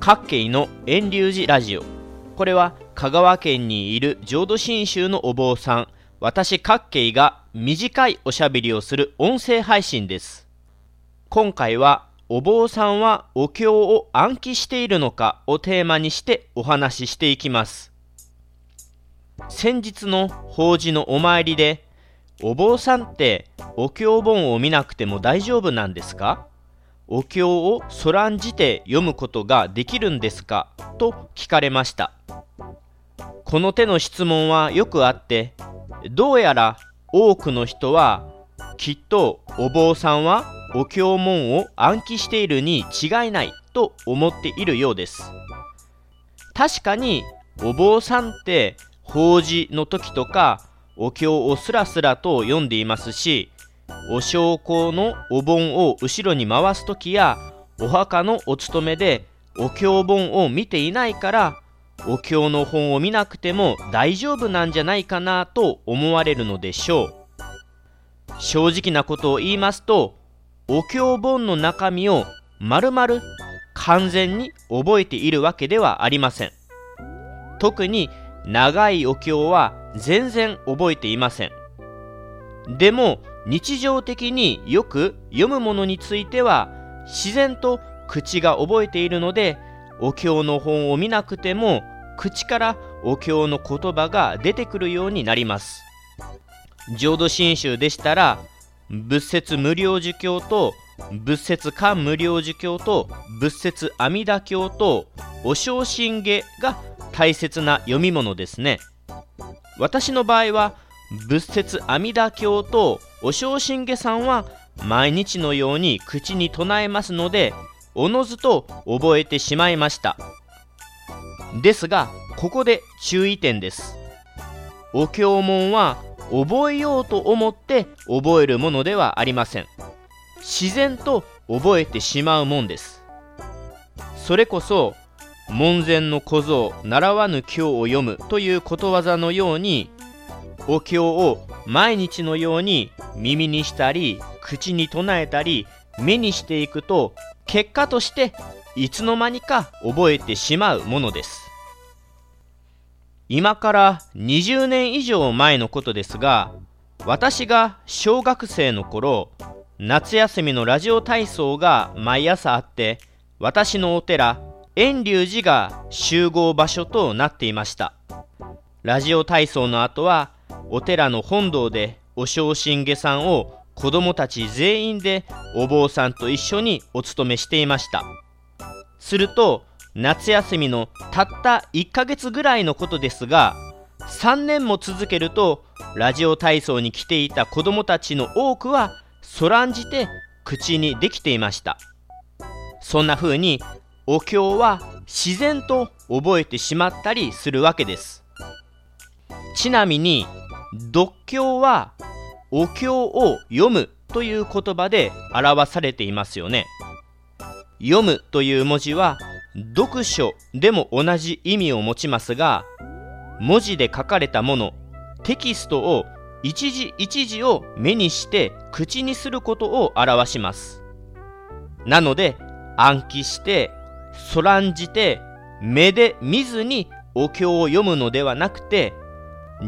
各家の遠流寺ラジオ。これは香川県にいる浄土真宗のお坊さん。私各家が短いおしゃべりをする音声配信です。今回はお坊さんはお経を暗記しているのかをテーマにしてお話ししていきます。先日の法事のお参りでお坊さんってお経本を見なくても大丈夫なんですか？お経をそらんじて読むことができるんですか？と聞かれました。この手の質問はよくあってどうやら多くの人はきっとお坊さんはお経文を暗記しているに違いないと思っているようです。確かにお坊さんって法事の時とかお経をスラスラと読んでいますしお焼香のお盆を後ろに回す時やお墓のお勤めでお経本を見ていないからお経の本を見なくても大丈夫なんじゃないかなと思われるのでしょう。正直なことを言いますとお経本の中身をまるまる完全に覚えているわけではありません。特に長いお経は全然覚えていません。でも日常的によく読むものについては自然と口が覚えているのでお経の本を見なくても口からお経の言葉が出てくるようになります。浄土真宗でしたら仏説無料儒教と仏説漢無料儒教と仏説阿弥陀経とお正信下が大切な読み物ですね。私の場合は仏説阿弥陀経とお正信下さんは毎日のように口に唱えますのでおのずと覚えてしまいました。ですがここで注意点です。お経文は覚えようと思って覚えるものではありません。自然と覚えてしまうもんです。それこそ門前の小僧習わぬ経を読むということわざのようにお経を毎日のように耳にしたり口に唱えたり目にしていくと結果としていつの間にか覚えてしまうものです。今から20年以上前のことですが私が小学生の頃夏休みのラジオ体操が毎朝あって私のお寺遠隆寺が集合場所となっていました。ラジオ体操の後はお寺の本堂でお正信下さんを子供たち全員でお坊さんと一緒にお勤めしていました。すると夏休みのたった1ヶ月ぐらいのことですが3年も続けるとラジオ体操に来ていた子供たちの多くはそらんじて口にできていました。そんな風にお経は自然と覚えてしまったりするわけです。ちなみに読経はお経を読むという言葉で表されていますよね。読むという文字は読書でも同じ意味を持ちますが文字で書かれたものテキストを一字一字を目にして口にすることを表します。なので暗記してそらんじて目で見ずにお経を読むのではなくて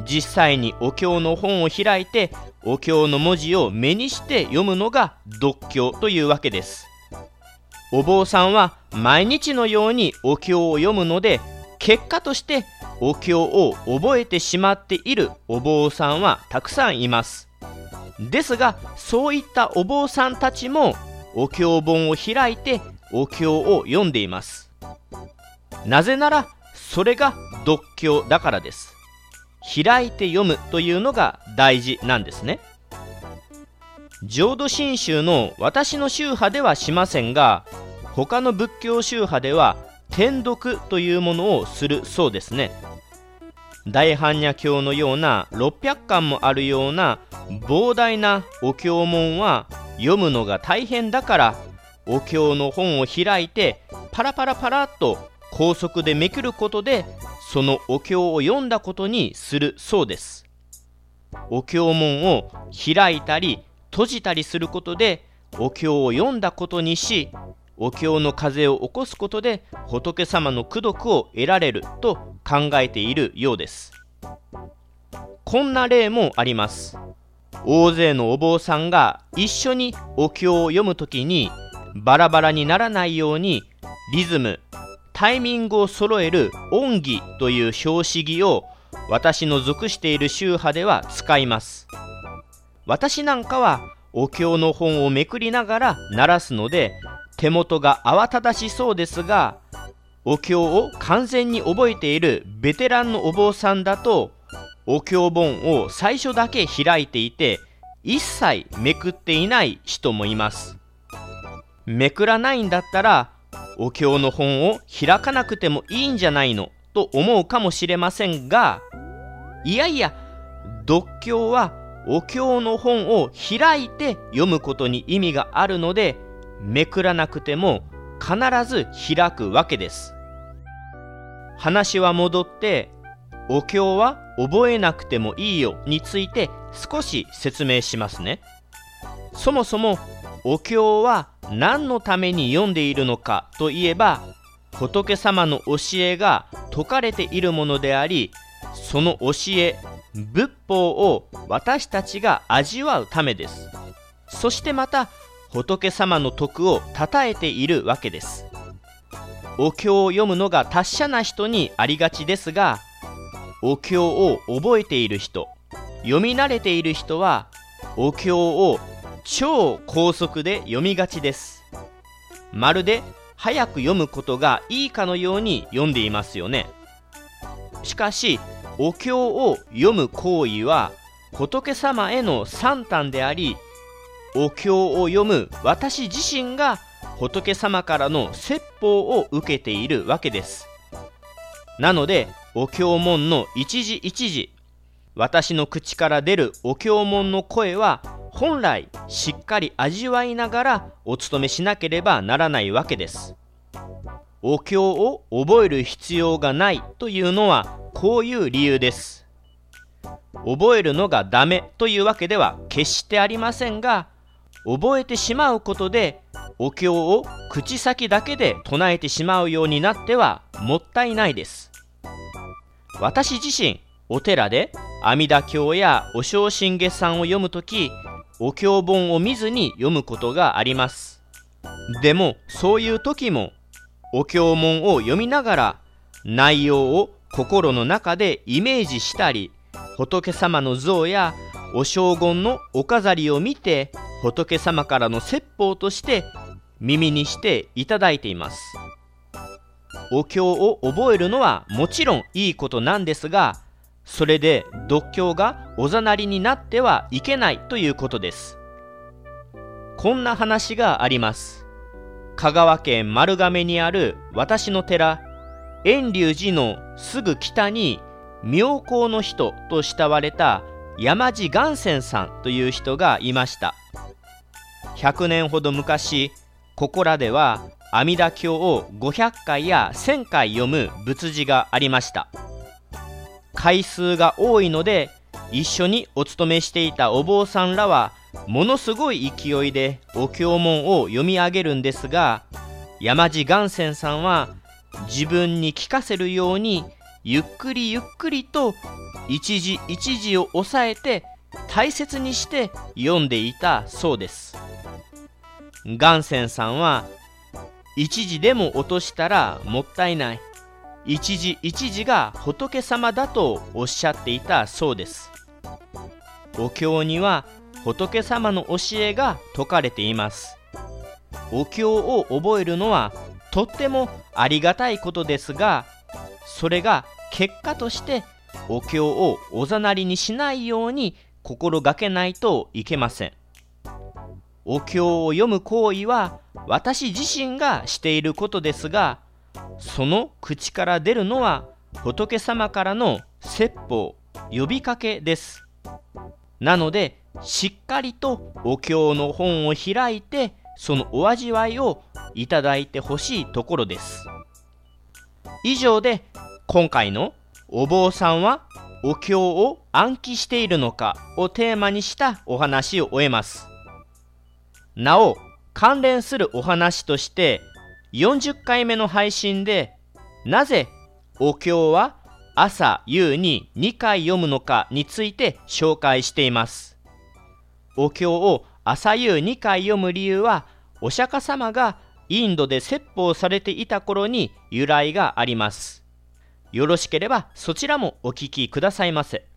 実際にお経の本を開いてお経の文字を目にして読むのが読経というわけです。お坊さんは毎日のようにお経を読むので結果としてお経を覚えてしまっているお坊さんはたくさんいます。ですがそういったお坊さんたちもお経本を開いてお経を読んでいます。なぜならそれが読経だからです。開いて読むというのが大事なんですね。浄土真宗の私の宗派ではしませんが他の仏教宗派では天読というものをするそうですね。大般若経のような600巻もあるような膨大なお経文は読むのが大変だからお経の本を開いてパラパラパラっと高速でめくることでそのお経を読んだことにするそうです。お経文を開いたり閉じたりすることでお経を読んだことにしお経の風を起こすことで仏様の功徳を得られると考えているようです。こんな例もあります。大勢のお坊さんが一緒にお経を読むときにバラバラにならないようにリズムタイミングを揃える音義という表紙儀を私の属している宗派では使います。私なんかはお経の本をめくりながら鳴らすので手元が慌ただしそうですがお経を完全に覚えているベテランのお坊さんだとお経本を最初だけ開いていて一切めくっていない人もいます。めくらないんだったらお経の本を開かなくてもいいんじゃないのと思うかもしれませんがいやいや読経はお経の本を開いて読むことに意味があるのでめくらなくても必ず開くわけです。話は戻ってお経は覚えなくてもいいよについて少し説明しますね。そもそもお経は何のために読んでいるのかといえば仏様の教えが説かれているものでありその教え仏法を私たちが味わうためです。そしてまた仏様の徳をたたえているわけです。お経を読むのが達者な人にありがちですがお経を覚えている人読み慣れている人はお経を超高速で読みがちです。まるで早く読むことがいいかのように読んでいますよね。しかしお経を読む行為は仏様への三端でありお経を読む私自身が仏様からの説法を受けているわけです。なのでお経文の一時一時私の口から出るお経文の声は本来しっかり味わいながらお勤めしなければならないわけです。お経を覚える必要がないというのはこういう理由です。覚えるのがダメというわけでは決してありませんが覚えてしまうことでお経を口先だけで唱えてしまうようになってはもったいないです。私自身お寺で阿弥陀経やお正信下さんを読むときお経本を見ずに読むことがあります。でもそういう時もお経文を読みながら内容を心の中でイメージしたり仏様の像やお将軍のお飾りを見て仏様からの説法として耳にしていただいています。お経を覚えるのはもちろんいいことなんですがそれで読経がおざなりになってはいけないということです。こんな話があります。香川県丸亀にある私の寺遠隆寺のすぐ北に妙高の人と慕われた山地岩泉さんという人がいました。100年ほど昔ここらでは阿弥陀経を500回や1000回読む仏事がありました。回数が多いので一緒にお勤めしていたお坊さんらはものすごい勢いでお経文を読み上げるんですが山地岩泉さんは自分に聞かせるようにゆっくりゆっくりと一字一字を押さえて大切にして読んでいたそうです。岩泉さんは一字でも落としたらもったいない。一字一字が仏様だとおっしゃっていたそうです。お経には仏様の教えが説かれています。お経を覚えるのはとってもありがたいことですがそれが結果としてお経をおざなりにしないように心がけないといけません。お経を読む行為は私自身がしていることですがその口から出るのは仏様からの説法呼びかけです。なのでしっかりとお経の本を開いてそのお味わいをいただいてほしいところです。以上で今回のお坊さんはお経を暗記しているのかをテーマにしたお話を終えます。なお関連するお話として40回目の配信でなぜお経は朝夕に2回読むのかについて紹介しています。お経を朝夕2回読む理由はお釈迦様がインドで説法されていた頃に由来があります。よろしければそちらもお聞きくださいませ。